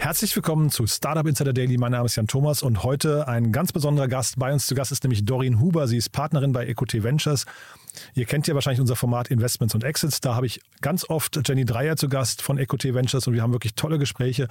Herzlich willkommen zu Startup Insider Daily. Mein Name ist Jan Thomas und heute ein ganz besonderer Gast. Bei uns zu Gast ist nämlich Doreen Huber. Sie ist Partnerin bei Equity Ventures. Ihr kennt ja wahrscheinlich unser Format Investments und Exits. Da habe ich ganz oft Jenny Dreier zu Gast von Equity Ventures und wir haben wirklich tolle Gespräche.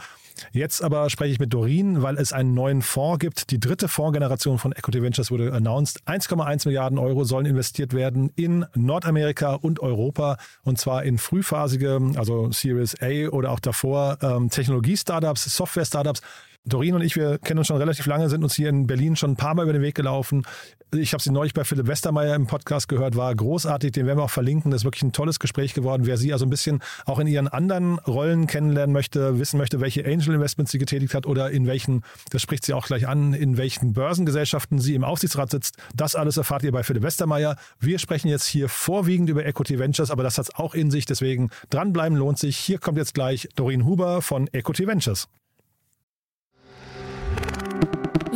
Jetzt aber spreche ich mit Doreen, weil es einen neuen Fonds gibt. Die dritte Fondsgeneration von Equity Ventures wurde announced. 1,1 Milliarden Euro sollen investiert werden in Nordamerika und Europa und zwar in frühphasige, also Series A oder auch davor ähm, Technologie-Startups, Software-Startups. Doreen und ich, wir kennen uns schon relativ lange, sind uns hier in Berlin schon ein paar Mal über den Weg gelaufen. Ich habe sie neulich bei Philipp Westermeier im Podcast gehört, war großartig, den werden wir auch verlinken. Das ist wirklich ein tolles Gespräch geworden. Wer sie also ein bisschen auch in ihren anderen Rollen kennenlernen möchte, wissen möchte, welche Angel Investments sie getätigt hat oder in welchen, das spricht sie auch gleich an, in welchen Börsengesellschaften sie im Aufsichtsrat sitzt. Das alles erfahrt ihr bei Philipp Westermeier. Wir sprechen jetzt hier vorwiegend über Equity Ventures, aber das hat es auch in sich. Deswegen dranbleiben lohnt sich. Hier kommt jetzt gleich Doreen Huber von Equity Ventures.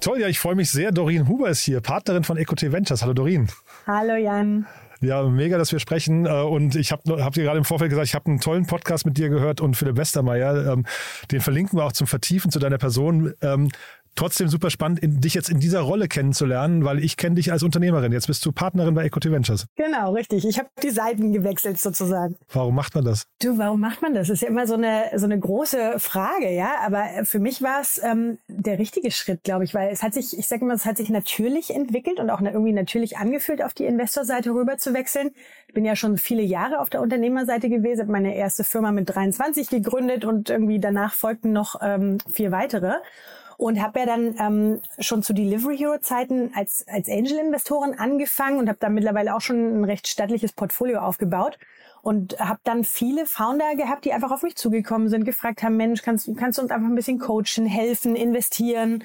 Toll, ja, ich freue mich sehr. Doreen Huber ist hier, Partnerin von Equity Ventures. Hallo Doreen. Hallo Jan. Ja, mega, dass wir sprechen. Äh, Und ich habe hab dir gerade im Vorfeld gesagt, ich habe einen tollen Podcast mit dir gehört und Philipp Westermeier. ähm, Den verlinken wir auch zum Vertiefen zu deiner Person. Trotzdem super spannend, in, dich jetzt in dieser Rolle kennenzulernen, weil ich kenne dich als Unternehmerin. Jetzt bist du Partnerin bei Equity Ventures. Genau, richtig. Ich habe die Seiten gewechselt sozusagen. Warum macht man das? Du, warum macht man das? Das ist ja immer so eine so eine große Frage, ja. Aber für mich war es ähm, der richtige Schritt, glaube ich, weil es hat sich, ich sage immer, es hat sich natürlich entwickelt und auch irgendwie natürlich angefühlt, auf die Investorseite rüber zu wechseln. Ich bin ja schon viele Jahre auf der Unternehmerseite gewesen, habe meine erste Firma mit 23 gegründet und irgendwie danach folgten noch ähm, vier weitere und habe ja dann ähm, schon zu Delivery Hero Zeiten als als Angel Investorin angefangen und habe da mittlerweile auch schon ein recht stattliches Portfolio aufgebaut. Und habe dann viele Founder gehabt, die einfach auf mich zugekommen sind, gefragt haben, Mensch, kannst kannst du uns einfach ein bisschen coachen, helfen, investieren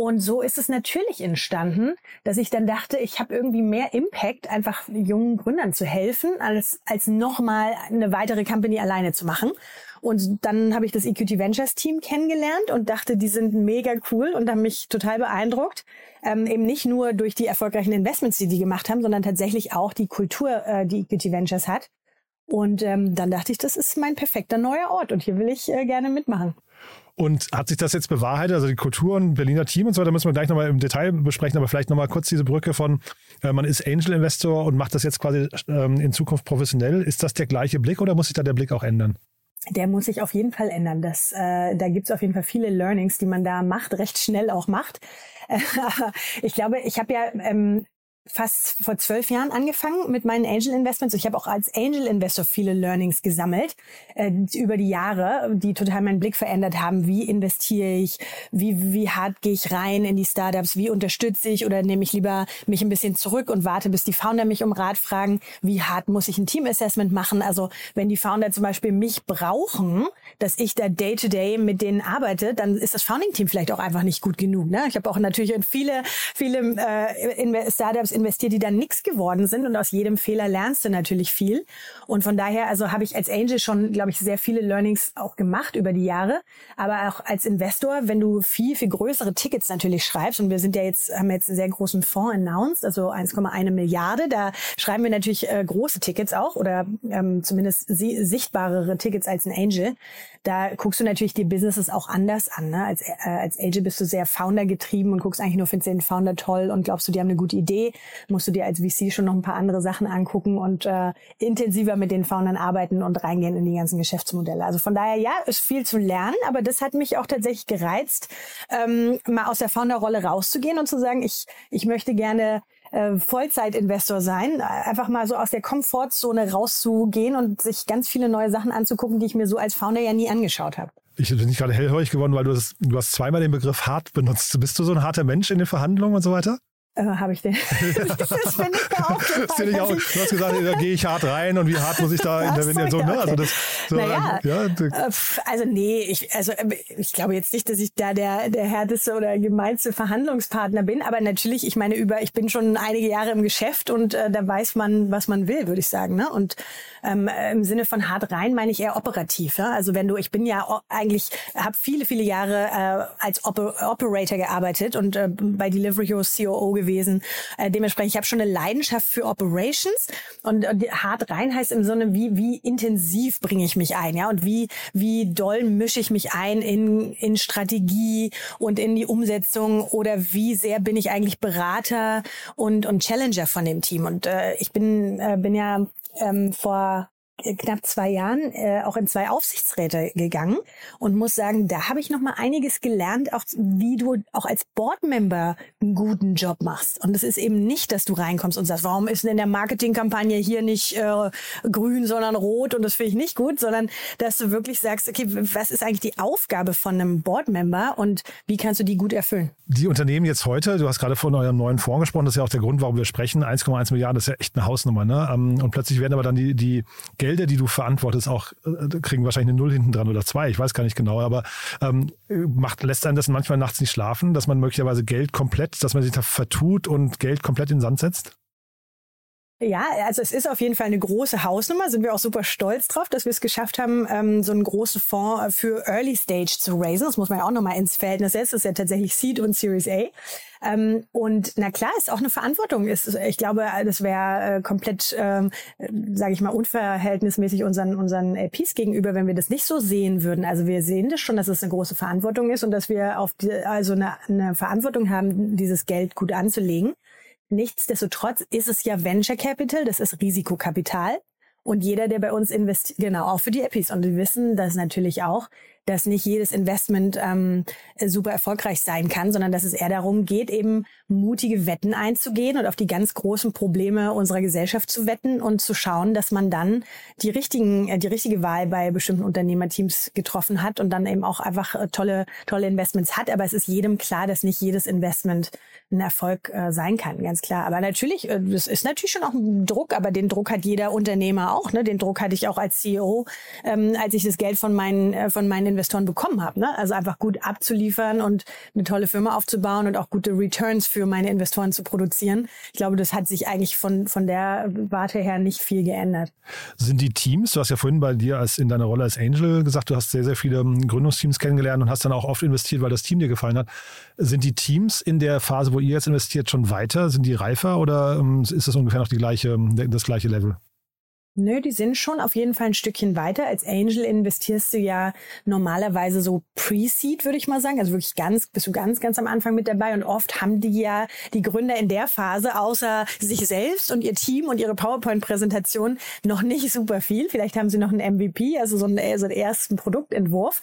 und so ist es natürlich entstanden, dass ich dann dachte, ich habe irgendwie mehr Impact, einfach jungen Gründern zu helfen, als, als nochmal eine weitere Company alleine zu machen. Und dann habe ich das Equity Ventures Team kennengelernt und dachte, die sind mega cool und haben mich total beeindruckt. Ähm, eben nicht nur durch die erfolgreichen Investments, die die gemacht haben, sondern tatsächlich auch die Kultur, äh, die Equity Ventures hat. Und ähm, dann dachte ich, das ist mein perfekter neuer Ort und hier will ich äh, gerne mitmachen. Und hat sich das jetzt bewahrheitet, also die Kultur und Berliner Team und so weiter, müssen wir gleich nochmal im Detail besprechen, aber vielleicht nochmal kurz diese Brücke von, äh, man ist Angel Investor und macht das jetzt quasi ähm, in Zukunft professionell. Ist das der gleiche Blick oder muss sich da der Blick auch ändern? Der muss sich auf jeden Fall ändern. Das, äh, da gibt's auf jeden Fall viele Learnings, die man da macht, recht schnell auch macht. ich glaube, ich habe ja ähm, fast vor zwölf Jahren angefangen mit meinen Angel Investments. Ich habe auch als Angel Investor viele Learnings gesammelt äh, über die Jahre, die total meinen Blick verändert haben. Wie investiere ich? Wie, wie hart gehe ich rein in die Startups? Wie unterstütze ich oder nehme ich lieber mich ein bisschen zurück und warte, bis die Founder mich um Rat fragen? Wie hart muss ich ein Team Assessment machen? Also wenn die Founder zum Beispiel mich brauchen, dass ich da day to day mit denen arbeite, dann ist das Founding Team vielleicht auch einfach nicht gut genug. Ne? Ich habe auch natürlich viele, viele äh, Startups investiert, die dann nichts geworden sind und aus jedem Fehler lernst du natürlich viel. Und von daher, also habe ich als Angel schon, glaube ich, sehr viele Learnings auch gemacht über die Jahre. Aber auch als Investor, wenn du viel, viel größere Tickets natürlich schreibst, und wir sind ja jetzt, haben jetzt einen sehr großen Fonds announced, also 1,1 Milliarde, da schreiben wir natürlich äh, große Tickets auch oder ähm, zumindest sichtbarere Tickets als ein Angel. Da guckst du natürlich die Businesses auch anders an. Ne? Als, äh, als Angel bist du sehr Founder getrieben und guckst eigentlich nur, findest den Founder toll und glaubst du, die haben eine gute Idee, musst du dir als VC schon noch ein paar andere Sachen angucken und äh, intensiver mit den Foundern arbeiten und reingehen in die ganzen Geschäftsmodelle. Also von daher, ja, ist viel zu lernen, aber das hat mich auch tatsächlich gereizt, ähm, mal aus der Founderrolle rauszugehen und zu sagen, ich, ich möchte gerne äh, Vollzeitinvestor sein, einfach mal so aus der Komfortzone rauszugehen und sich ganz viele neue Sachen anzugucken, die ich mir so als Founder ja nie angeschaut habe. Ich bin nicht gerade hellhörig geworden, weil du, das, du hast zweimal den Begriff hart benutzt. Bist du so ein harter Mensch in den Verhandlungen und so weiter? Äh, habe ich den. das bin ich da auch. du hast gesagt, da gehe ich hart rein und wie hart muss ich da intervenieren? So, ne? also, das, so, naja, ja, äh, also nee, ich, also äh, ich glaube jetzt nicht, dass ich da der, der härteste oder gemeinste Verhandlungspartner bin, aber natürlich, ich meine, über, ich bin schon einige Jahre im Geschäft und äh, da weiß man, was man will, würde ich sagen. Ne? Und ähm, im Sinne von hart rein meine ich eher operativ. Ja? Also wenn du, ich bin ja eigentlich, habe viele, viele Jahre äh, als Oper Operator gearbeitet und äh, bei Delivery Hero COO gewesen. Äh, dementsprechend, ich habe schon eine Leidenschaft für Operations. Und, und hart rein heißt im Sinne, wie, wie intensiv bringe ich mich ein, ja, und wie, wie doll mische ich mich ein in, in Strategie und in die Umsetzung? Oder wie sehr bin ich eigentlich Berater und, und Challenger von dem Team. Und äh, ich bin, äh, bin ja ähm, vor knapp zwei Jahren äh, auch in zwei Aufsichtsräte gegangen und muss sagen, da habe ich noch mal einiges gelernt, auch wie du auch als Boardmember einen guten Job machst. Und es ist eben nicht, dass du reinkommst und sagst, warum ist denn in der Marketingkampagne hier nicht äh, grün, sondern rot und das finde ich nicht gut, sondern dass du wirklich sagst, okay, was ist eigentlich die Aufgabe von einem Boardmember und wie kannst du die gut erfüllen? Die Unternehmen jetzt heute, du hast gerade von eurem neuen Fonds gesprochen, das ist ja auch der Grund, warum wir sprechen, 1,1 Milliarden, das ist ja echt eine Hausnummer, ne? Ähm, und plötzlich werden aber dann die, die Geld Gelder, die du verantwortest, auch äh, kriegen wahrscheinlich eine Null hinten dran oder zwei, ich weiß gar nicht genau, aber ähm, macht, lässt einen das manchmal nachts nicht schlafen, dass man möglicherweise Geld komplett, dass man sich da vertut und Geld komplett in den Sand setzt? Ja, also es ist auf jeden Fall eine große Hausnummer. Sind wir auch super stolz drauf, dass wir es geschafft haben, ähm, so einen großen Fonds für Early Stage zu raisen. Das muss man ja auch nochmal ins Verhältnis setzen. Das ist ja tatsächlich Seed und Series A. Ähm, und na klar, ist auch eine Verantwortung. Ist, ich glaube, das wäre äh, komplett, ähm, sage ich mal, unverhältnismäßig unseren unseren LPs gegenüber, wenn wir das nicht so sehen würden. Also wir sehen das schon, dass es eine große Verantwortung ist und dass wir auf die, also eine, eine Verantwortung haben, dieses Geld gut anzulegen. Nichtsdestotrotz ist es ja Venture Capital, das ist Risikokapital. Und jeder, der bei uns investiert, genau, auch für die Epis. Und wir wissen das natürlich auch, dass nicht jedes Investment ähm, super erfolgreich sein kann, sondern dass es eher darum geht, eben mutige Wetten einzugehen und auf die ganz großen Probleme unserer Gesellschaft zu wetten und zu schauen, dass man dann die richtigen, äh, die richtige Wahl bei bestimmten Unternehmerteams getroffen hat und dann eben auch einfach äh, tolle, tolle Investments hat. Aber es ist jedem klar, dass nicht jedes Investment ein Erfolg äh, sein kann, ganz klar. Aber natürlich, äh, das ist natürlich schon auch ein Druck, aber den Druck hat jeder Unternehmer auch. Ne? Den Druck hatte ich auch als CEO, ähm, als ich das Geld von meinen, äh, von meinen Investoren bekommen habe. Ne? Also einfach gut abzuliefern und eine tolle Firma aufzubauen und auch gute Returns für meine Investoren zu produzieren. Ich glaube, das hat sich eigentlich von, von der Warte her nicht viel geändert. Sind die Teams, du hast ja vorhin bei dir als in deiner Rolle als Angel gesagt, du hast sehr, sehr viele ähm, Gründungsteams kennengelernt und hast dann auch oft investiert, weil das Team dir gefallen hat. Sind die Teams in der Phase, wo ihr jetzt investiert, schon weiter? Sind die reifer oder ähm, ist das ungefähr noch die gleiche, das gleiche Level? Nö, die sind schon auf jeden Fall ein Stückchen weiter. Als Angel investierst du ja normalerweise so Pre-Seed, würde ich mal sagen. Also wirklich ganz, bist du ganz, ganz am Anfang mit dabei. Und oft haben die ja die Gründer in der Phase außer sich selbst und ihr Team und ihre PowerPoint-Präsentation noch nicht super viel. Vielleicht haben sie noch einen MVP, also so einen, so einen ersten Produktentwurf.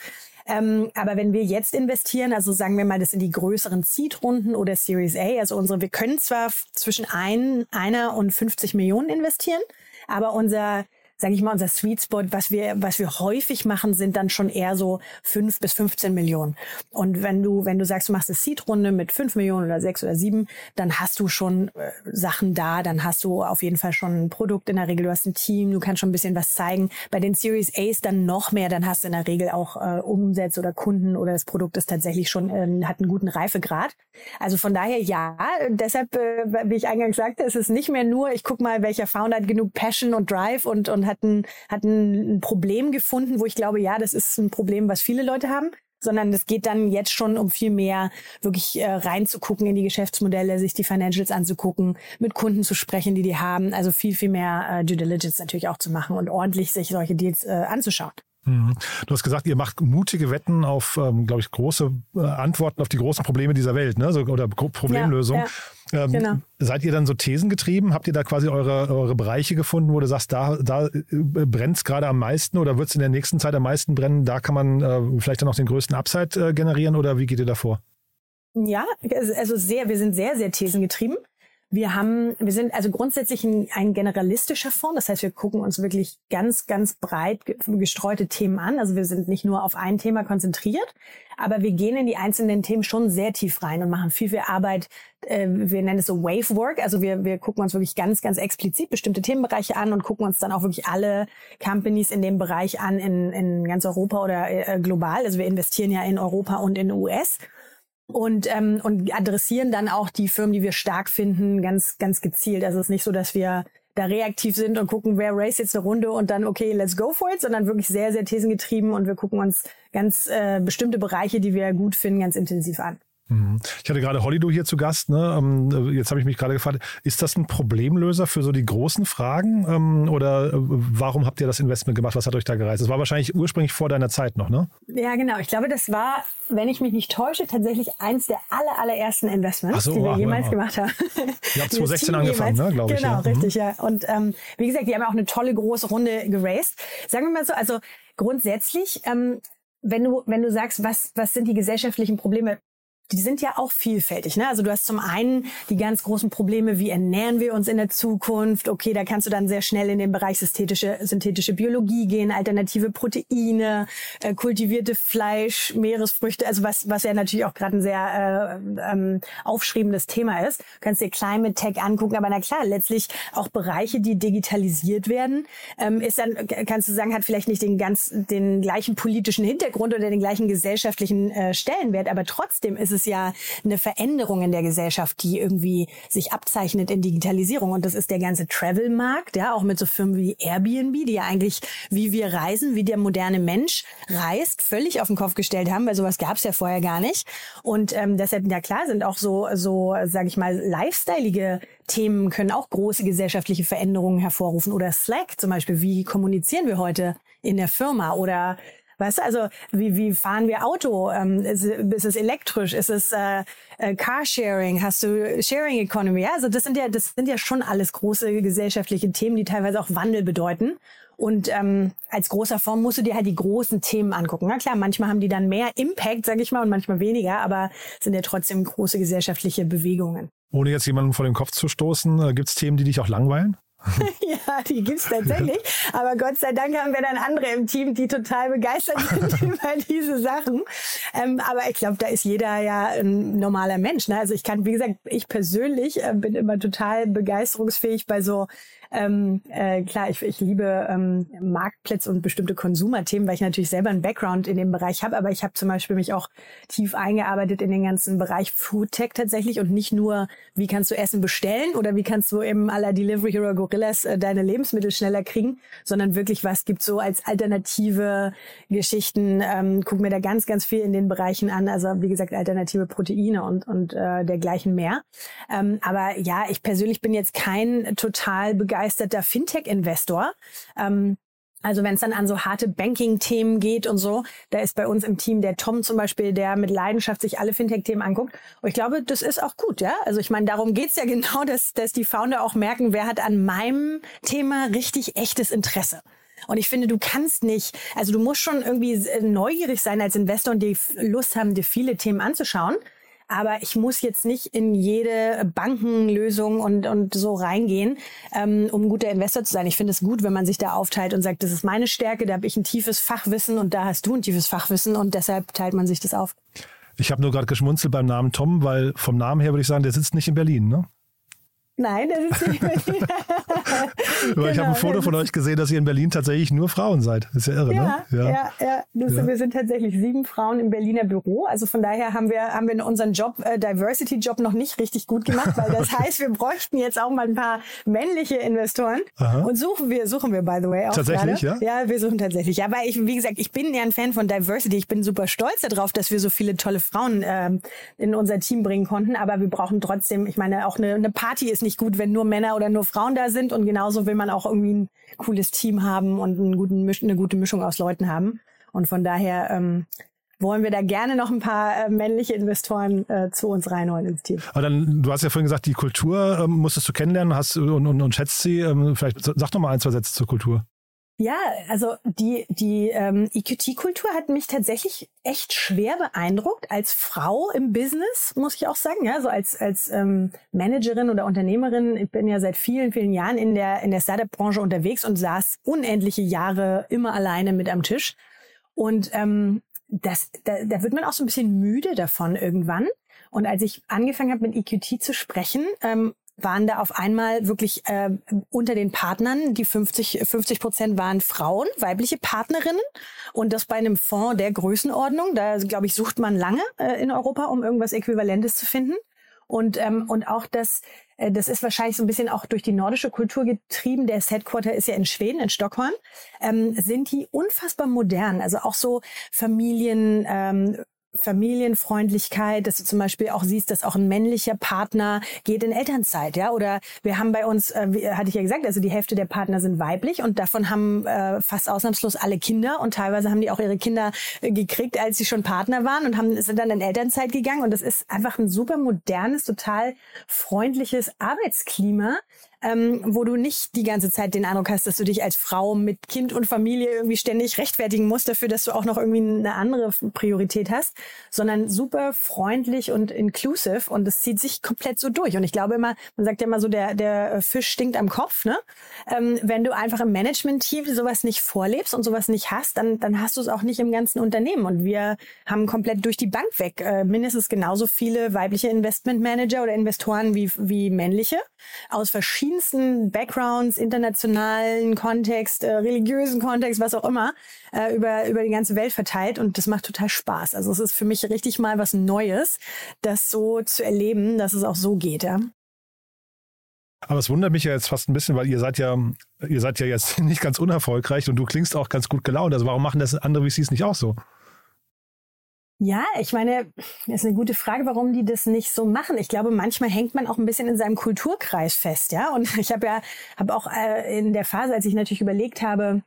Ähm, aber wenn wir jetzt investieren, also sagen wir mal, das sind die größeren Seed-Runden oder Series A, also unsere, wir können zwar zwischen ein, einer und 50 Millionen investieren, aber unser sage ich mal, unser Sweet Spot, was wir, was wir häufig machen, sind dann schon eher so fünf bis 15 Millionen. Und wenn du, wenn du sagst, du machst eine Seed-Runde mit fünf Millionen oder sechs oder sieben, dann hast du schon äh, Sachen da, dann hast du auf jeden Fall schon ein Produkt in der Regel, du hast ein Team, du kannst schon ein bisschen was zeigen. Bei den Series A's dann noch mehr, dann hast du in der Regel auch äh, Umsätze oder Kunden oder das Produkt ist tatsächlich schon, äh, hat einen guten Reifegrad. Also von daher ja, deshalb, äh, wie ich eingangs sagte, es ist nicht mehr nur, ich guck mal, welcher Founder hat genug Passion und Drive und, und hat ein, hat ein Problem gefunden, wo ich glaube, ja, das ist ein Problem, was viele Leute haben sondern es geht dann jetzt schon um viel mehr wirklich äh, reinzugucken in die Geschäftsmodelle, sich die Financials anzugucken, mit Kunden zu sprechen, die die haben, also viel, viel mehr äh, Due Diligence natürlich auch zu machen und ordentlich sich solche Deals äh, anzuschauen. Mhm. Du hast gesagt, ihr macht mutige Wetten auf, ähm, glaube ich, große äh, Antworten auf die großen Probleme dieser Welt, ne? So, oder Problemlösungen. Ja, ja. Ähm, genau. Seid ihr dann so thesengetrieben? Habt ihr da quasi eure, eure Bereiche gefunden, wo du sagst, da, da äh, brennt es gerade am meisten oder wird es in der nächsten Zeit am meisten brennen? Da kann man äh, vielleicht dann auch den größten Upside äh, generieren oder wie geht ihr da vor? Ja, also sehr, wir sind sehr, sehr thesengetrieben. Wir haben, wir sind also grundsätzlich ein, ein, generalistischer Fonds. Das heißt, wir gucken uns wirklich ganz, ganz breit gestreute Themen an. Also wir sind nicht nur auf ein Thema konzentriert, aber wir gehen in die einzelnen Themen schon sehr tief rein und machen viel, viel Arbeit. Äh, wir nennen es so Wave Work. Also wir, wir gucken uns wirklich ganz, ganz explizit bestimmte Themenbereiche an und gucken uns dann auch wirklich alle Companies in dem Bereich an in, in ganz Europa oder äh, global. Also wir investieren ja in Europa und in US und, ähm, und adressieren dann auch die Firmen, die wir stark finden, ganz, ganz gezielt. Also es ist nicht so, dass wir da reaktiv sind und gucken, wer race jetzt eine Runde und dann, okay, let's go for it, sondern wirklich sehr, sehr thesengetrieben und wir gucken uns ganz äh, bestimmte Bereiche, die wir gut finden, ganz intensiv an. Mhm. Ich hatte gerade Hollydo hier zu Gast. Ne? Ähm, jetzt habe ich mich gerade gefragt, ist das ein Problemlöser für so die großen Fragen? Ähm, oder äh, warum habt ihr das Investment gemacht? Was hat euch da gereizt? Das war wahrscheinlich ursprünglich vor deiner Zeit noch, ne? Ja, genau. Ich glaube, das war, wenn ich mich nicht täusche, tatsächlich eins der aller, allerersten Investments, so, die wir jemals ja. gemacht haben. Ihr habt 2016 angefangen, jemals. ne, glaube ich. Genau, ja. richtig, mhm. ja. Und ähm, wie gesagt, die haben auch eine tolle große Runde geraced. Sagen wir mal so, also grundsätzlich ähm, wenn du, wenn du sagst, was, was sind die gesellschaftlichen Probleme, die sind ja auch vielfältig. Ne? Also du hast zum einen die ganz großen Probleme, wie ernähren wir uns in der Zukunft? Okay, da kannst du dann sehr schnell in den Bereich synthetische, synthetische Biologie gehen, alternative Proteine, äh, kultivierte Fleisch, Meeresfrüchte, also was, was ja natürlich auch gerade ein sehr äh, ähm, aufschriebendes Thema ist. Du kannst dir Climate Tech angucken, aber na klar, letztlich auch Bereiche, die digitalisiert werden, ähm, ist dann, kannst du sagen, hat vielleicht nicht den ganz, den gleichen politischen Hintergrund oder den gleichen gesellschaftlichen äh, Stellenwert, aber trotzdem ist es es ja eine Veränderung in der Gesellschaft, die irgendwie sich abzeichnet in Digitalisierung. Und das ist der ganze Travel-Markt, ja, auch mit so Firmen wie Airbnb, die ja eigentlich, wie wir reisen, wie der moderne Mensch reist, völlig auf den Kopf gestellt haben, weil sowas gab es ja vorher gar nicht. Und ähm, deshalb, ja klar, sind auch so, so, sage ich mal, lifestyleige Themen können auch große gesellschaftliche Veränderungen hervorrufen. Oder Slack zum Beispiel, wie kommunizieren wir heute in der Firma? Oder Weißt du, also wie, wie fahren wir Auto? Ähm, ist, ist es elektrisch? Ist es äh, äh, Carsharing? Hast du Sharing Economy? Ja, also das sind ja, das sind ja schon alles große gesellschaftliche Themen, die teilweise auch Wandel bedeuten. Und ähm, als großer Form musst du dir halt die großen Themen angucken. Na klar, manchmal haben die dann mehr Impact, sag ich mal, und manchmal weniger, aber sind ja trotzdem große gesellschaftliche Bewegungen. Ohne jetzt jemanden vor den Kopf zu stoßen, äh, gibt es Themen, die dich auch langweilen? ja, die gibt's tatsächlich. Aber Gott sei Dank haben wir dann andere im Team, die total begeistert sind über diese Sachen. Ähm, aber ich glaube, da ist jeder ja ein normaler Mensch. Ne? Also ich kann, wie gesagt, ich persönlich äh, bin immer total begeisterungsfähig bei so ähm, äh, klar, ich, ich liebe ähm, Marktplätze und bestimmte Konsumerthemen, weil ich natürlich selber einen Background in dem Bereich habe, aber ich habe zum Beispiel mich auch tief eingearbeitet in den ganzen Bereich Food Tech tatsächlich und nicht nur, wie kannst du Essen bestellen oder wie kannst du eben aller Delivery Hero Gorillas äh, deine Lebensmittel schneller kriegen, sondern wirklich, was gibt so als alternative Geschichten. Ähm, guck mir da ganz, ganz viel in den Bereichen an, also wie gesagt, alternative Proteine und, und äh, dergleichen mehr. Ähm, aber ja, ich persönlich bin jetzt kein total begeisterter Fintech-Investor. Ähm, also wenn es dann an so harte Banking-Themen geht und so, da ist bei uns im Team der Tom zum Beispiel, der mit Leidenschaft sich alle Fintech-Themen anguckt. Und ich glaube, das ist auch gut, ja. Also ich meine, darum geht's ja genau, dass, dass die Founder auch merken, wer hat an meinem Thema richtig echtes Interesse. Und ich finde, du kannst nicht, also du musst schon irgendwie neugierig sein als Investor und die Lust haben, dir viele Themen anzuschauen. Aber ich muss jetzt nicht in jede Bankenlösung und, und so reingehen, ähm, um ein guter Investor zu sein. Ich finde es gut, wenn man sich da aufteilt und sagt, das ist meine Stärke, da habe ich ein tiefes Fachwissen und da hast du ein tiefes Fachwissen und deshalb teilt man sich das auf. Ich habe nur gerade geschmunzelt beim Namen Tom, weil vom Namen her würde ich sagen, der sitzt nicht in Berlin, ne? Nein, das ist nicht Berlin. genau, ich habe ein Foto von euch gesehen, dass ihr in Berlin tatsächlich nur Frauen seid. Das ist ja irre, ja, ne? Ja, ja. ja. Das, ja. Wir sind tatsächlich sieben Frauen im Berliner Büro. Also von daher haben wir, haben wir unseren Job, äh, Diversity-Job noch nicht richtig gut gemacht, weil das heißt, wir bräuchten jetzt auch mal ein paar männliche Investoren. Aha. Und suchen wir, suchen wir, by the way, auch Tatsächlich, gerade. ja? Ja, wir suchen tatsächlich. Aber ich, wie gesagt, ich bin ja ein Fan von Diversity. Ich bin super stolz darauf, dass wir so viele tolle Frauen ähm, in unser Team bringen konnten. Aber wir brauchen trotzdem, ich meine, auch eine, eine Party ist nicht gut, wenn nur Männer oder nur Frauen da sind und genauso will man auch irgendwie ein cooles Team haben und einen guten, eine gute Mischung aus Leuten haben. Und von daher ähm, wollen wir da gerne noch ein paar äh, männliche Investoren äh, zu uns reinholen ins Team. Aber dann, du hast ja vorhin gesagt, die Kultur ähm, musstest du kennenlernen hast und, und, und schätzt sie. Ähm, vielleicht sag doch mal ein, zwei Sätze zur Kultur. Ja, also die, die ähm, EQT-Kultur hat mich tatsächlich echt schwer beeindruckt als Frau im Business, muss ich auch sagen. Ja, so als, als ähm, Managerin oder Unternehmerin. Ich bin ja seit vielen, vielen Jahren in der, in der Startup-Branche unterwegs und saß unendliche Jahre immer alleine mit am Tisch. Und ähm, das, da, da wird man auch so ein bisschen müde davon irgendwann. Und als ich angefangen habe, mit EQT zu sprechen, ähm, waren da auf einmal wirklich äh, unter den Partnern, die 50, 50 Prozent waren Frauen, weibliche Partnerinnen. Und das bei einem Fonds der Größenordnung. Da, glaube ich, sucht man lange äh, in Europa, um irgendwas Äquivalentes zu finden. Und, ähm, und auch das, äh, das ist wahrscheinlich so ein bisschen auch durch die nordische Kultur getrieben. Der Headquarter ist ja in Schweden, in Stockholm. Ähm, sind die unfassbar modern. Also auch so Familien, ähm, Familienfreundlichkeit, dass du zum Beispiel auch siehst, dass auch ein männlicher Partner geht in Elternzeit, ja. Oder wir haben bei uns, äh, hatte ich ja gesagt, also die Hälfte der Partner sind weiblich und davon haben äh, fast ausnahmslos alle Kinder und teilweise haben die auch ihre Kinder äh, gekriegt, als sie schon Partner waren und haben sind dann in Elternzeit gegangen und das ist einfach ein super modernes, total freundliches Arbeitsklima, ähm, wo du nicht die ganze Zeit den Eindruck hast, dass du dich als Frau mit Kind und Familie irgendwie ständig rechtfertigen musst dafür, dass du auch noch irgendwie eine andere Priorität hast, sondern super freundlich und inclusive und es zieht sich komplett so durch. Und ich glaube immer, man sagt ja immer so, der, der Fisch stinkt am Kopf, ne? Ähm, wenn du einfach im Management-Team sowas nicht vorlebst und sowas nicht hast, dann, dann hast du es auch nicht im ganzen Unternehmen. Und wir haben komplett durch die Bank weg äh, mindestens genauso viele weibliche Investmentmanager oder Investoren wie, wie männliche aus verschiedenen verschiedensten Backgrounds, internationalen Kontext, äh, religiösen Kontext, was auch immer, äh, über, über die ganze Welt verteilt und das macht total Spaß. Also es ist für mich richtig mal was Neues, das so zu erleben, dass es auch so geht, ja. Aber es wundert mich ja jetzt fast ein bisschen, weil ihr seid ja, ihr seid ja jetzt nicht ganz unerfolgreich und du klingst auch ganz gut gelaunt. Also warum machen das andere VCs nicht auch so? Ja, ich meine, ist eine gute Frage, warum die das nicht so machen. Ich glaube, manchmal hängt man auch ein bisschen in seinem Kulturkreis fest, ja. Und ich habe ja, habe auch äh, in der Phase, als ich natürlich überlegt habe,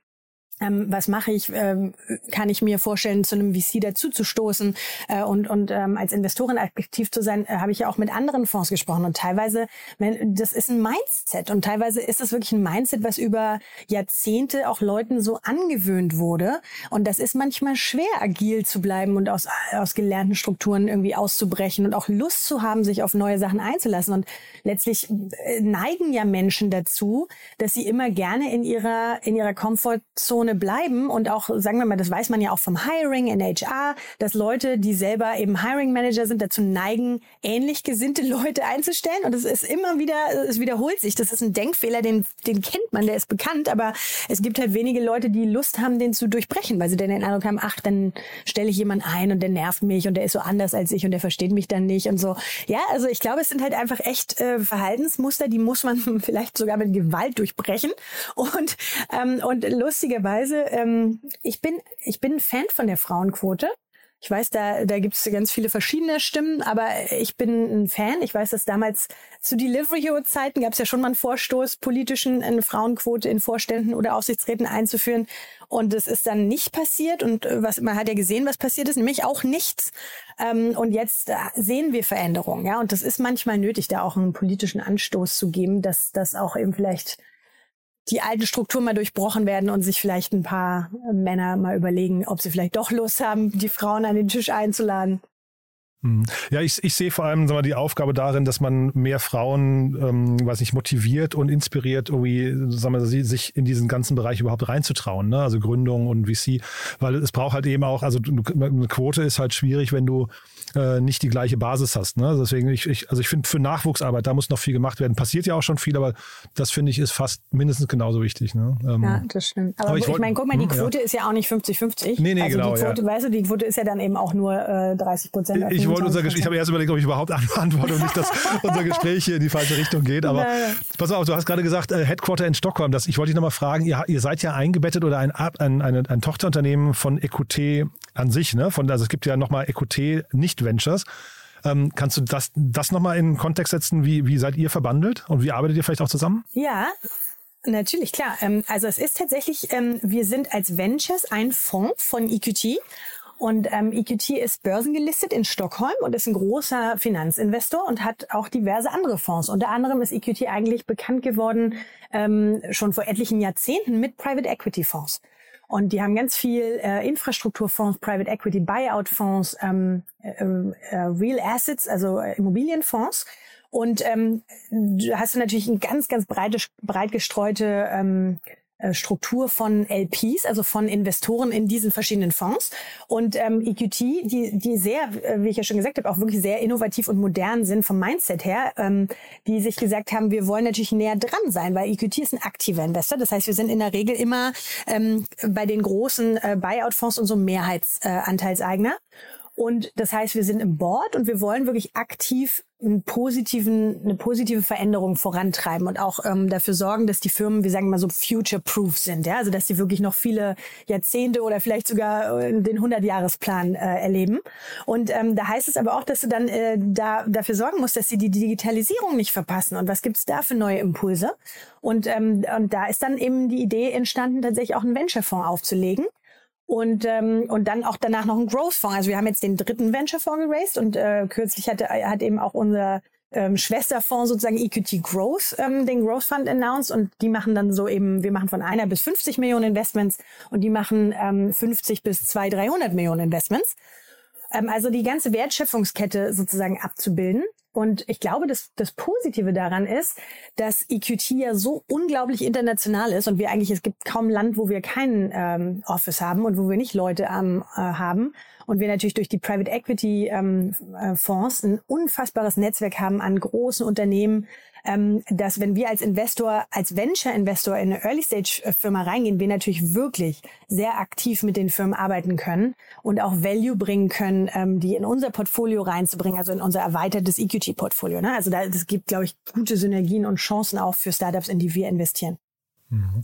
ähm, was mache ich, ähm, kann ich mir vorstellen, zu einem VC dazu zu stoßen äh, und, und ähm, als Investorin aktiv zu sein, äh, habe ich ja auch mit anderen Fonds gesprochen. Und teilweise, wenn, das ist ein Mindset. Und teilweise ist es wirklich ein Mindset, was über Jahrzehnte auch Leuten so angewöhnt wurde. Und das ist manchmal schwer, agil zu bleiben und aus, aus gelernten Strukturen irgendwie auszubrechen und auch Lust zu haben, sich auf neue Sachen einzulassen. Und letztlich äh, neigen ja Menschen dazu, dass sie immer gerne in ihrer, in ihrer Komfortzone Zone bleiben und auch, sagen wir mal, das weiß man ja auch vom Hiring in HR, dass Leute, die selber eben Hiring Manager sind, dazu neigen, ähnlich gesinnte Leute einzustellen. Und es ist immer wieder, es wiederholt sich. Das ist ein Denkfehler, den, den kennt man, der ist bekannt, aber es gibt halt wenige Leute, die Lust haben, den zu durchbrechen, weil sie dann den Eindruck haben, ach, dann stelle ich jemanden ein und der nervt mich und der ist so anders als ich und der versteht mich dann nicht und so. Ja, also ich glaube, es sind halt einfach echt äh, Verhaltensmuster, die muss man vielleicht sogar mit Gewalt durchbrechen. Und, ähm, und lustigerweise Weise, ähm, ich bin, ich bin ein Fan von der Frauenquote. Ich weiß, da, da gibt es ganz viele verschiedene Stimmen, aber ich bin ein Fan. Ich weiß, dass damals zu Delivery Hero Zeiten gab es ja schon mal einen Vorstoß, politischen eine Frauenquote in Vorständen oder Aufsichtsräten einzuführen. Und es ist dann nicht passiert. Und äh, was man hat ja gesehen, was passiert ist, nämlich auch nichts. Ähm, und jetzt äh, sehen wir Veränderungen, ja. Und das ist manchmal nötig, da auch einen politischen Anstoß zu geben, dass das auch eben vielleicht die alten Strukturen mal durchbrochen werden und sich vielleicht ein paar Männer mal überlegen, ob sie vielleicht doch Lust haben, die Frauen an den Tisch einzuladen. Hm. Ja, ich, ich sehe vor allem sagen wir, die Aufgabe darin, dass man mehr Frauen, ähm, weiß nicht, motiviert und inspiriert, irgendwie, sagen wir, sich in diesen ganzen Bereich überhaupt reinzutrauen, ne? Also Gründung und VC, weil es braucht halt eben auch, also eine Quote ist halt schwierig, wenn du äh, nicht die gleiche Basis hast. Ne? Deswegen, ich, ich, also ich finde, für Nachwuchsarbeit, da muss noch viel gemacht werden. Passiert ja auch schon viel, aber das finde ich ist fast mindestens genauso wichtig. Ne? Ähm, ja, das stimmt. Aber, aber ich, ich meine, guck mal, die hm, Quote ja. ist ja auch nicht 50-50. Nee, nee, also genau. Die Quote, ja. weißt du, die Quote ist ja dann eben auch nur äh, 30 Prozent. Ich, wollte unser ich habe erst überlegt, ob ich überhaupt antworte und nicht, dass unser Gespräch hier in die falsche Richtung geht. Aber Nein. pass auf, du hast gerade gesagt, äh, Headquarter in Stockholm. Das, ich wollte dich nochmal fragen, ihr, ihr seid ja eingebettet oder ein, ein, ein, ein Tochterunternehmen von Ecoute an sich, ne? Von, also es gibt ja nochmal Ecoute nicht Ventures. Ähm, kannst du das, das nochmal in den Kontext setzen? Wie, wie seid ihr verbandelt und wie arbeitet ihr vielleicht auch zusammen? Ja, Natürlich, klar. Ähm, also es ist tatsächlich, ähm, wir sind als Ventures ein Fonds von EQT und ähm, EQT ist börsengelistet in Stockholm und ist ein großer Finanzinvestor und hat auch diverse andere Fonds. Unter anderem ist EQT eigentlich bekannt geworden ähm, schon vor etlichen Jahrzehnten mit Private Equity Fonds. Und die haben ganz viel äh, Infrastrukturfonds, Private Equity Buyout Fonds, ähm, äh, äh, Real Assets, also äh, Immobilienfonds. Und ähm, du hast natürlich ein ganz, ganz breite, breit gestreute ähm, äh, Struktur von LPs, also von Investoren in diesen verschiedenen Fonds. Und ähm, EQT, die, die sehr, äh, wie ich ja schon gesagt habe, auch wirklich sehr innovativ und modern sind vom Mindset her, ähm, die sich gesagt haben, wir wollen natürlich näher dran sein, weil EQT ist ein aktiver Investor. Das heißt, wir sind in der Regel immer ähm, bei den großen äh, Buyout-Fonds und so Mehrheitsanteilseigner. Äh, und das heißt, wir sind im Board und wir wollen wirklich aktiv einen positiven, eine positive Veränderung vorantreiben und auch ähm, dafür sorgen, dass die Firmen, wir sagen mal so, future-proof sind. Ja? Also dass sie wirklich noch viele Jahrzehnte oder vielleicht sogar äh, den 100-Jahresplan äh, erleben. Und ähm, da heißt es aber auch, dass du dann äh, da, dafür sorgen musst, dass sie die Digitalisierung nicht verpassen. Und was gibt's da für neue Impulse? Und, ähm, und da ist dann eben die Idee entstanden, tatsächlich auch einen Venture-Fonds aufzulegen und, ähm, und dann auch danach noch ein Growth-Fonds. Also wir haben jetzt den dritten Venture-Fonds geraced und äh, kürzlich hatte, hat eben auch unser ähm, Schwesterfonds sozusagen EQT Growth ähm, den Growth Fund announced und die machen dann so eben, wir machen von einer bis 50 Millionen Investments und die machen ähm, 50 bis 200, 300 Millionen Investments. Ähm, also die ganze Wertschöpfungskette sozusagen abzubilden. Und ich glaube, dass das Positive daran ist, dass EQT ja so unglaublich international ist und wir eigentlich, es gibt kaum Land, wo wir keinen ähm, Office haben und wo wir nicht Leute ähm, äh, haben. Und wir natürlich durch die Private Equity ähm, äh, Fonds ein unfassbares Netzwerk haben an großen Unternehmen, ähm, dass wenn wir als Investor, als Venture-Investor in eine Early-Stage-Firma reingehen, wir natürlich wirklich sehr aktiv mit den Firmen arbeiten können und auch Value bringen können, ähm, die in unser Portfolio reinzubringen, also in unser erweitertes EQT-Portfolio. Ne? Also da, das gibt, glaube ich, gute Synergien und Chancen auch für Startups, in die wir investieren. Mhm.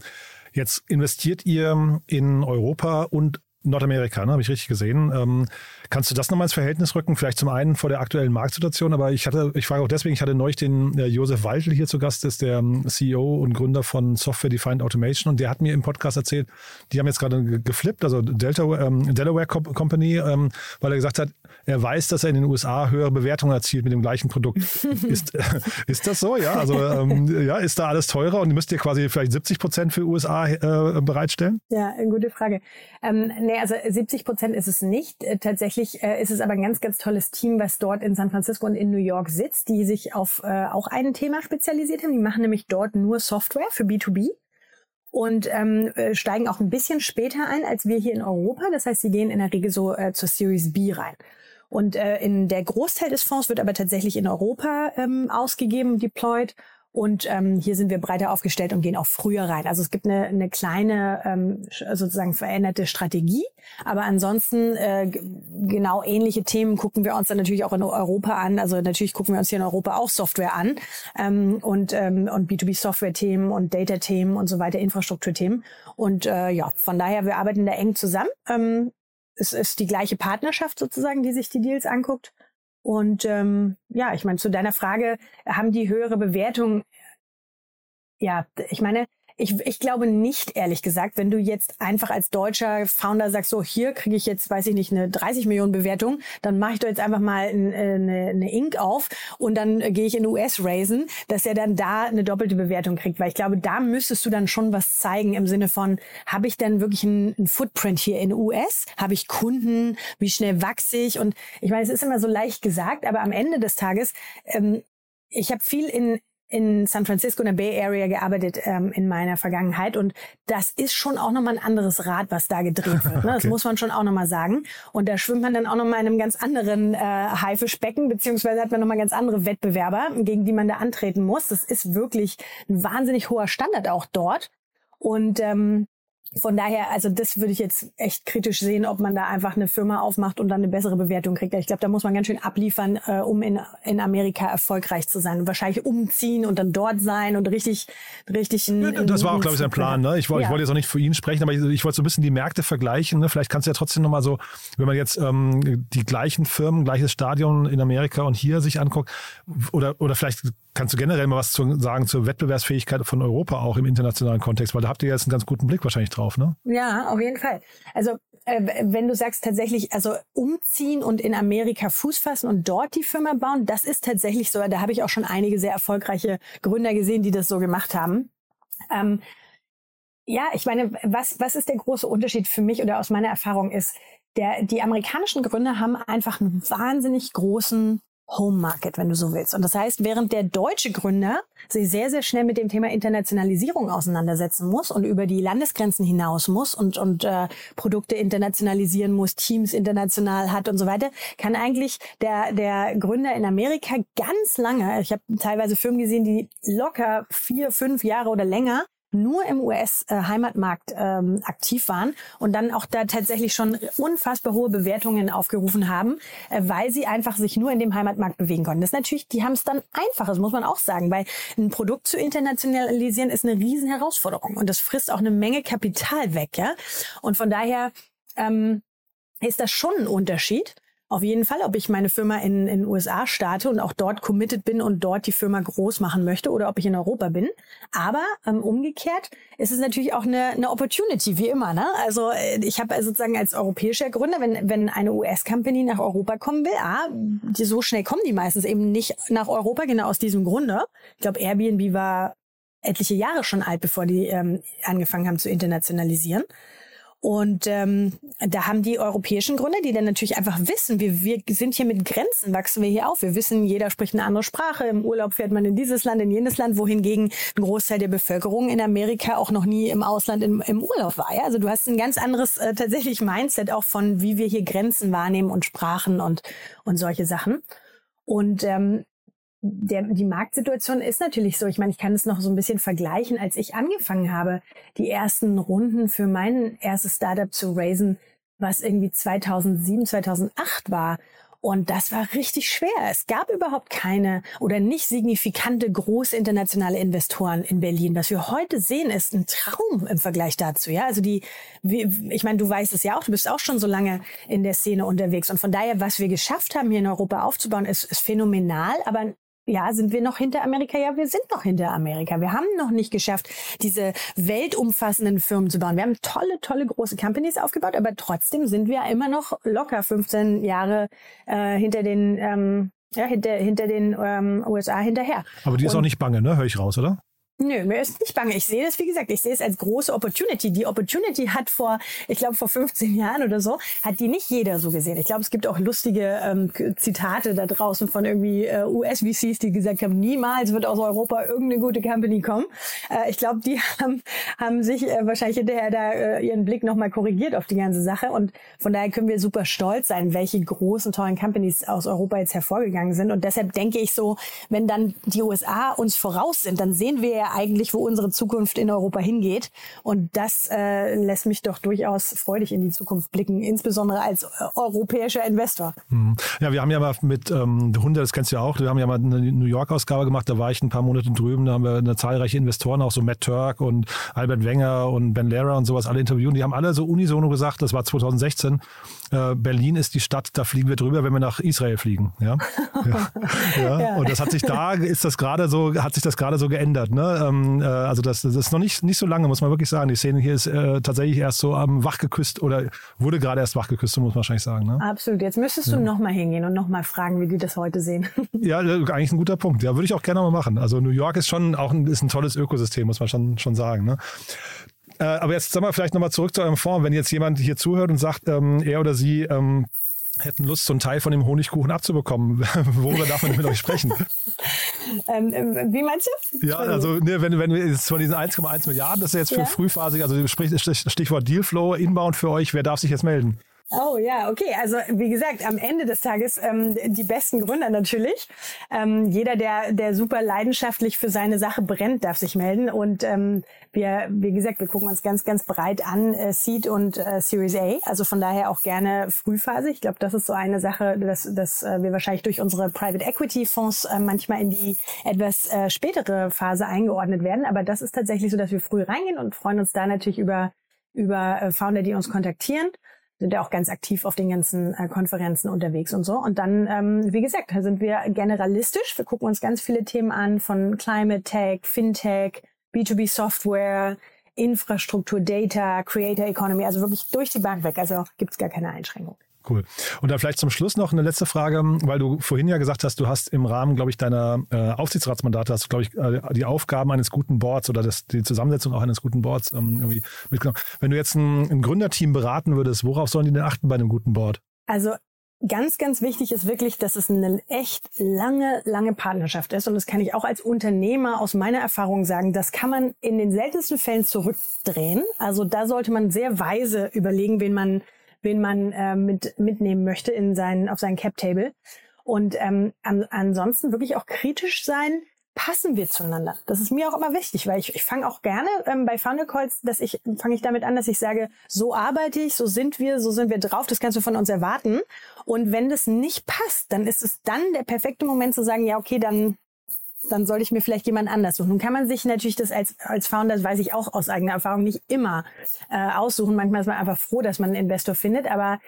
Jetzt investiert ihr in Europa und Nordamerika, ne? habe ich richtig gesehen. Ähm, kannst du das nochmal ins Verhältnis rücken? Vielleicht zum einen vor der aktuellen Marktsituation, aber ich hatte, ich frage auch deswegen, ich hatte neulich den äh, Josef Waldl hier zu Gast, ist der ähm, CEO und Gründer von Software Defined Automation und der hat mir im Podcast erzählt, die haben jetzt gerade geflippt, also Delta, ähm, Delaware Company, ähm, weil er gesagt hat, er weiß, dass er in den USA höhere Bewertungen erzielt mit dem gleichen Produkt. ist, äh, ist das so? Ja, also ähm, ja, ist da alles teurer und müsst ihr quasi vielleicht 70 Prozent für USA äh, bereitstellen? Ja, eine gute Frage. Ähm, nee, also 70 Prozent ist es nicht. Äh, tatsächlich äh, ist es aber ein ganz, ganz tolles Team, was dort in San Francisco und in New York sitzt, die sich auf äh, auch ein Thema spezialisiert haben. Die machen nämlich dort nur Software für B2B und ähm, äh, steigen auch ein bisschen später ein als wir hier in Europa. Das heißt, sie gehen in der Regel so äh, zur Series B rein. Und äh, in der Großteil des Fonds wird aber tatsächlich in Europa ähm, ausgegeben, deployed. Und ähm, hier sind wir breiter aufgestellt und gehen auch früher rein. Also es gibt eine, eine kleine ähm, sozusagen veränderte Strategie, aber ansonsten äh, genau ähnliche Themen gucken wir uns dann natürlich auch in Europa an. Also natürlich gucken wir uns hier in Europa auch Software an ähm, und ähm, und B2B-Software-Themen und Data-Themen und so weiter, Infrastrukturthemen. Und äh, ja, von daher wir arbeiten da eng zusammen. Ähm, es ist die gleiche Partnerschaft sozusagen, die sich die Deals anguckt. Und ähm, ja, ich meine, zu deiner Frage, haben die höhere Bewertung? Ja, ich meine, Ich, ich glaube nicht, ehrlich gesagt, wenn du jetzt einfach als deutscher Founder sagst, so hier kriege ich jetzt, weiß ich nicht, eine 30 Millionen Bewertung, dann mache ich doch jetzt einfach mal eine, eine Ink auf und dann gehe ich in US raisen, dass er dann da eine doppelte Bewertung kriegt. Weil ich glaube, da müsstest du dann schon was zeigen im Sinne von, habe ich denn wirklich einen, einen Footprint hier in US? Habe ich Kunden? Wie schnell wachse ich? Und ich meine, es ist immer so leicht gesagt, aber am Ende des Tages, ähm, ich habe viel in in San Francisco in der Bay Area gearbeitet ähm, in meiner Vergangenheit und das ist schon auch nochmal ein anderes Rad, was da gedreht wird. Ne? Das muss man schon auch nochmal sagen. Und da schwimmt man dann auch nochmal in einem ganz anderen äh, Haifischbecken, beziehungsweise hat man nochmal ganz andere Wettbewerber, gegen die man da antreten muss. Das ist wirklich ein wahnsinnig hoher Standard auch dort. Und ähm, von daher, also das würde ich jetzt echt kritisch sehen, ob man da einfach eine Firma aufmacht und dann eine bessere Bewertung kriegt. Ich glaube, da muss man ganz schön abliefern, äh, um in, in Amerika erfolgreich zu sein und wahrscheinlich umziehen und dann dort sein und richtig, richtig. Ein, das war auch, glaube ich, sein Plan. Ne? Ich, wollte, ja. ich wollte jetzt auch nicht für ihn sprechen, aber ich, ich wollte so ein bisschen die Märkte vergleichen. Ne? Vielleicht kannst du ja trotzdem nochmal so, wenn man jetzt ähm, die gleichen Firmen, gleiches Stadion in Amerika und hier sich anguckt, oder, oder vielleicht kannst du generell mal was zu, sagen zur Wettbewerbsfähigkeit von Europa auch im internationalen Kontext, weil da habt ihr jetzt einen ganz guten Blick wahrscheinlich drauf, ne? Ja, auf jeden Fall. Also äh, wenn du sagst tatsächlich, also umziehen und in Amerika Fuß fassen und dort die Firma bauen, das ist tatsächlich so. Da habe ich auch schon einige sehr erfolgreiche Gründer gesehen, die das so gemacht haben. Ähm, ja, ich meine, was, was ist der große Unterschied für mich oder aus meiner Erfahrung ist, der, die amerikanischen Gründer haben einfach einen wahnsinnig großen Home Market, wenn du so willst. Und das heißt, während der deutsche Gründer sich sehr, sehr schnell mit dem Thema Internationalisierung auseinandersetzen muss und über die Landesgrenzen hinaus muss und, und äh, Produkte internationalisieren muss, Teams international hat und so weiter, kann eigentlich der, der Gründer in Amerika ganz lange, ich habe teilweise Firmen gesehen, die locker vier, fünf Jahre oder länger nur im US-Heimatmarkt ähm, aktiv waren und dann auch da tatsächlich schon unfassbar hohe Bewertungen aufgerufen haben, äh, weil sie einfach sich nur in dem Heimatmarkt bewegen konnten. Das ist natürlich, die haben es dann einfach, das muss man auch sagen, weil ein Produkt zu internationalisieren ist eine riesen Herausforderung und das frisst auch eine Menge Kapital weg, ja. Und von daher ähm, ist das schon ein Unterschied. Auf jeden Fall, ob ich meine Firma in den USA starte und auch dort committed bin und dort die Firma groß machen möchte oder ob ich in Europa bin. Aber ähm, umgekehrt ist es natürlich auch eine, eine Opportunity, wie immer. Ne? Also äh, ich habe sozusagen als europäischer Gründer, wenn, wenn eine US-Company nach Europa kommen will, ah, die, so schnell kommen die meistens eben nicht nach Europa, genau aus diesem Grunde. Ich glaube, Airbnb war etliche Jahre schon alt, bevor die ähm, angefangen haben zu internationalisieren. Und ähm, da haben die europäischen Gründer, die dann natürlich einfach wissen, wir, wir sind hier mit Grenzen, wachsen wir hier auf. Wir wissen, jeder spricht eine andere Sprache. Im Urlaub fährt man in dieses Land, in jenes Land, wohingegen ein Großteil der Bevölkerung in Amerika auch noch nie im Ausland im, im Urlaub war. Ja? Also du hast ein ganz anderes äh, tatsächlich Mindset auch von, wie wir hier Grenzen wahrnehmen und Sprachen und, und solche Sachen. Und ähm, der, die Marktsituation ist natürlich so. Ich meine, ich kann es noch so ein bisschen vergleichen. Als ich angefangen habe, die ersten Runden für mein erstes Startup zu raisen, was irgendwie 2007, 2008 war. Und das war richtig schwer. Es gab überhaupt keine oder nicht signifikante große internationale Investoren in Berlin. Was wir heute sehen, ist ein Traum im Vergleich dazu. Ja, also die, ich meine, du weißt es ja auch, du bist auch schon so lange in der Szene unterwegs. Und von daher, was wir geschafft haben, hier in Europa aufzubauen, ist, ist phänomenal. Aber ja, sind wir noch hinter Amerika? Ja, wir sind noch hinter Amerika. Wir haben noch nicht geschafft, diese weltumfassenden Firmen zu bauen. Wir haben tolle, tolle große Companies aufgebaut, aber trotzdem sind wir immer noch locker 15 Jahre äh, hinter den ähm, ja, hinter, hinter den ähm, USA hinterher. Aber die ist Und, auch nicht bange, ne? Höre ich raus, oder? Nö, mir ist nicht bange. Ich sehe das, wie gesagt, ich sehe es als große Opportunity. Die Opportunity hat vor, ich glaube, vor 15 Jahren oder so, hat die nicht jeder so gesehen. Ich glaube, es gibt auch lustige ähm, Zitate da draußen von irgendwie äh, US-VCs, die gesagt haben, niemals wird aus Europa irgendeine gute Company kommen. Äh, ich glaube, die haben, haben sich äh, wahrscheinlich hinterher da äh, ihren Blick nochmal korrigiert auf die ganze Sache. Und von daher können wir super stolz sein, welche großen, tollen Companies aus Europa jetzt hervorgegangen sind. Und deshalb denke ich so, wenn dann die USA uns voraus sind, dann sehen wir ja eigentlich, wo unsere Zukunft in Europa hingeht. Und das äh, lässt mich doch durchaus freudig in die Zukunft blicken, insbesondere als äh, europäischer Investor. Mhm. Ja, wir haben ja mal mit ähm, Hunde, das kennst du ja auch, wir haben ja mal eine New York-Ausgabe gemacht, da war ich ein paar Monate drüben, da haben wir eine zahlreiche Investoren, auch so Matt Turk und Albert Wenger und Ben Lehrer und sowas alle interviewen. Die haben alle so unisono gesagt, das war 2016, äh, Berlin ist die Stadt, da fliegen wir drüber, wenn wir nach Israel fliegen. Ja? ja. ja. Und das hat sich da, ist das gerade so, hat sich das gerade so geändert. Ne? Ähm, äh, also das, das ist noch nicht, nicht so lange, muss man wirklich sagen. Die Szene hier ist äh, tatsächlich erst so am wachgeküsst oder wurde gerade erst wachgeküsst, so muss man wahrscheinlich sagen. Ne? Absolut. Jetzt müsstest du ja. nochmal hingehen und nochmal fragen, wie die das heute sehen. ja, äh, eigentlich ein guter Punkt. Ja, würde ich auch gerne mal machen. Also New York ist schon auch ein, ist ein tolles Ökosystem, muss man schon, schon sagen. Ne? Äh, aber jetzt sagen wir vielleicht nochmal zurück zu eurem Fonds. Wenn jetzt jemand hier zuhört und sagt, ähm, er oder sie ähm, hätten Lust, so einen Teil von dem Honigkuchen abzubekommen. Worüber darf man mit euch sprechen? ähm, ähm wie meinst du? Ja, also ne, wenn, wenn wir jetzt von diesen 1,1 Milliarden, das ist jetzt für ja. frühphasig, also sprich, Stichwort Dealflow, Inbound für euch, wer darf sich jetzt melden? Oh ja, okay. Also wie gesagt, am Ende des Tages ähm, die besten Gründer natürlich. Ähm, jeder, der, der super leidenschaftlich für seine Sache brennt, darf sich melden. Und ähm, wir, wie gesagt, wir gucken uns ganz, ganz breit an, äh, Seed und äh, Series A. Also von daher auch gerne Frühphase. Ich glaube, das ist so eine Sache, dass, dass äh, wir wahrscheinlich durch unsere Private Equity Fonds äh, manchmal in die etwas äh, spätere Phase eingeordnet werden. Aber das ist tatsächlich so, dass wir früh reingehen und freuen uns da natürlich über über äh, Founder, die uns kontaktieren sind ja auch ganz aktiv auf den ganzen äh, Konferenzen unterwegs und so. Und dann, ähm, wie gesagt, sind wir generalistisch. Wir gucken uns ganz viele Themen an von Climate Tech, Fintech, B2B Software, Infrastruktur, Data, Creator Economy, also wirklich durch die Bank weg. Also gibt's gar keine Einschränkung. Cool. Und dann vielleicht zum Schluss noch eine letzte Frage, weil du vorhin ja gesagt hast, du hast im Rahmen, glaube ich, deiner äh, Aufsichtsratsmandate, hast glaube ich, äh, die Aufgaben eines guten Boards oder das, die Zusammensetzung auch eines guten Boards ähm, irgendwie mitgenommen. Wenn du jetzt ein, ein Gründerteam beraten würdest, worauf sollen die denn achten bei einem guten Board? Also Ganz, ganz wichtig ist wirklich, dass es eine echt lange, lange Partnerschaft ist. Und das kann ich auch als Unternehmer aus meiner Erfahrung sagen. Das kann man in den seltensten Fällen zurückdrehen. Also da sollte man sehr weise überlegen, wen man wen man äh, mit, mitnehmen möchte in seinen, auf seinen Cap-Table. Und ähm, an, ansonsten wirklich auch kritisch sein, passen wir zueinander? Das ist mir auch immer wichtig, weil ich, ich fange auch gerne ähm, bei Funnel Calls, dass ich fange ich damit an, dass ich sage, so arbeite ich, so sind wir, so sind wir drauf, das kannst du von uns erwarten. Und wenn das nicht passt, dann ist es dann der perfekte Moment zu sagen, ja, okay, dann dann sollte ich mir vielleicht jemand anders suchen. Nun kann man sich natürlich das als, als Founder, das weiß ich auch aus eigener Erfahrung, nicht immer äh, aussuchen. Manchmal ist man einfach froh, dass man einen Investor findet, aber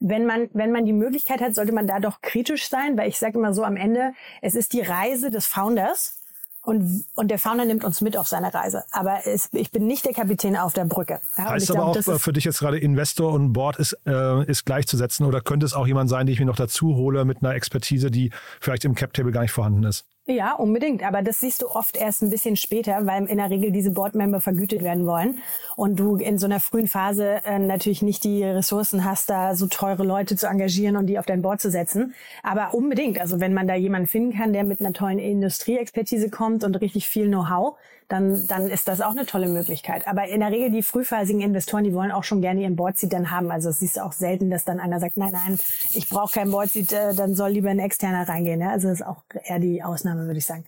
wenn man, wenn man die Möglichkeit hat, sollte man da doch kritisch sein, weil ich sage immer so am Ende, es ist die Reise des Founders und, und der Founder nimmt uns mit auf seine Reise. Aber es, ich bin nicht der Kapitän auf der Brücke. Ja, heißt aber glaub, auch für dich jetzt gerade Investor und Board ist, äh, ist gleichzusetzen oder könnte es auch jemand sein, den ich mir noch dazu hole mit einer Expertise, die vielleicht im Cap-Table gar nicht vorhanden ist? Ja, unbedingt. Aber das siehst du oft erst ein bisschen später, weil in der Regel diese Boardmember vergütet werden wollen und du in so einer frühen Phase äh, natürlich nicht die Ressourcen hast, da so teure Leute zu engagieren und die auf dein Board zu setzen. Aber unbedingt. Also wenn man da jemanden finden kann, der mit einer tollen Industrieexpertise kommt und richtig viel Know-how, dann, dann ist das auch eine tolle Möglichkeit. Aber in der Regel die frühphasigen Investoren, die wollen auch schon gerne ihren Boardseat dann haben. Also es ist auch selten, dass dann einer sagt, nein, nein, ich brauche kein Boardseat, äh, dann soll lieber ein externer reingehen. Ja? Also das ist auch eher die Ausnahme, würde ich sagen.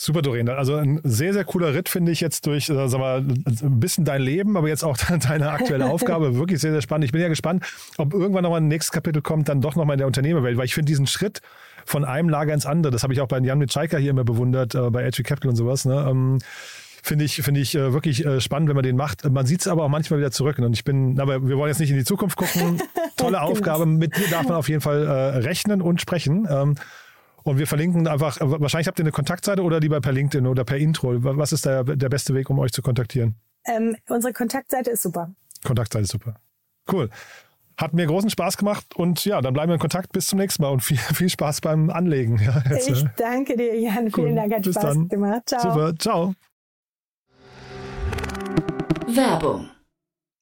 Super, Doreen. Also ein sehr, sehr cooler Ritt, finde ich jetzt durch, äh, sag mal, ein bisschen dein Leben, aber jetzt auch deine aktuelle Aufgabe. Wirklich sehr, sehr spannend. Ich bin ja gespannt, ob irgendwann nochmal ein nächstes Kapitel kommt, dann doch nochmal in der Unternehmerwelt, weil ich finde diesen Schritt von einem Lager ins andere, das habe ich auch bei Jan Mitschaiker hier immer bewundert, äh, bei Edge Capital und sowas, ne? Ähm, finde ich, finde ich äh, wirklich äh, spannend, wenn man den macht. Man sieht es aber auch manchmal wieder zurück. Und ich bin, aber wir wollen jetzt nicht in die Zukunft gucken. Tolle Aufgabe. Mit dir darf man auf jeden Fall äh, rechnen und sprechen. Ähm, und wir verlinken einfach, wahrscheinlich habt ihr eine Kontaktseite oder lieber per LinkedIn oder per Intro. Was ist der, der beste Weg, um euch zu kontaktieren? Ähm, unsere Kontaktseite ist super. Kontaktseite ist super. Cool. Hat mir großen Spaß gemacht und ja, dann bleiben wir in Kontakt. Bis zum nächsten Mal und viel, viel Spaß beim Anlegen. Ja, jetzt, ich danke dir, Jan. Cool. Vielen Dank, hat Bis Spaß dann. gemacht. Ciao. Super, ciao. Werbung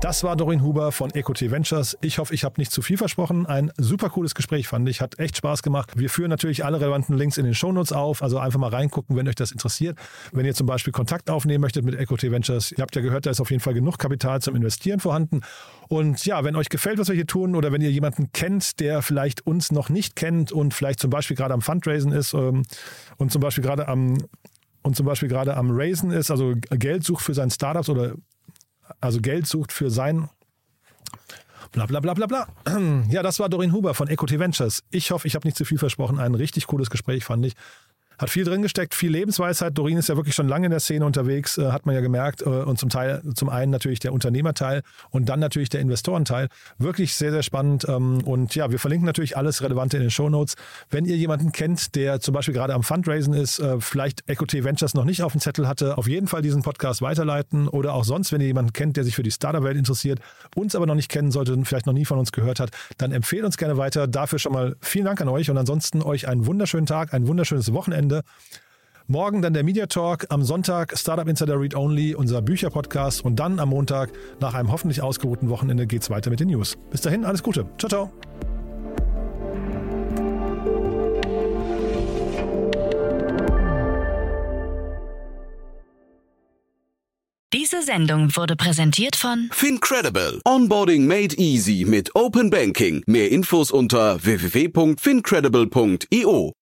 Das war Dorin Huber von EcoT Ventures. Ich hoffe, ich habe nicht zu viel versprochen. Ein super cooles Gespräch fand ich. Hat echt Spaß gemacht. Wir führen natürlich alle relevanten Links in den Shownotes auf. Also einfach mal reingucken, wenn euch das interessiert. Wenn ihr zum Beispiel Kontakt aufnehmen möchtet mit EcoT Ventures, ihr habt ja gehört, da ist auf jeden Fall genug Kapital zum Investieren vorhanden. Und ja, wenn euch gefällt, was wir hier tun, oder wenn ihr jemanden kennt, der vielleicht uns noch nicht kennt und vielleicht zum Beispiel gerade am Fundraisen ist ähm, und zum Beispiel gerade am und zum Beispiel gerade am Raisen ist, also Geld sucht für sein Startups oder also Geld sucht für sein Bla bla bla bla bla. Ja, das war Dorin Huber von EcoT Ventures. Ich hoffe, ich habe nicht zu viel versprochen. Ein richtig cooles Gespräch fand ich. Hat viel drin gesteckt, viel Lebensweisheit. Dorin ist ja wirklich schon lange in der Szene unterwegs, äh, hat man ja gemerkt. Äh, und zum Teil, zum einen natürlich der Unternehmerteil und dann natürlich der Investorenteil. Wirklich sehr, sehr spannend. Ähm, und ja, wir verlinken natürlich alles Relevante in den Show Notes. Wenn ihr jemanden kennt, der zum Beispiel gerade am Fundraisen ist, äh, vielleicht EcoT Ventures noch nicht auf dem Zettel hatte, auf jeden Fall diesen Podcast weiterleiten oder auch sonst, wenn ihr jemanden kennt, der sich für die Startup-Welt interessiert, uns aber noch nicht kennen sollte und vielleicht noch nie von uns gehört hat, dann empfehlt uns gerne weiter. Dafür schon mal vielen Dank an euch und ansonsten euch einen wunderschönen Tag, ein wunderschönes Wochenende Wochenende. Morgen dann der Media Talk, am Sonntag Startup Insider Read Only, unser Bücherpodcast und dann am Montag nach einem hoffentlich ausgeruhten Wochenende geht es weiter mit den News. Bis dahin, alles Gute. Ciao, ciao. Diese Sendung wurde präsentiert von Fincredible. Onboarding made easy mit Open Banking. Mehr Infos unter www.fincredible.io.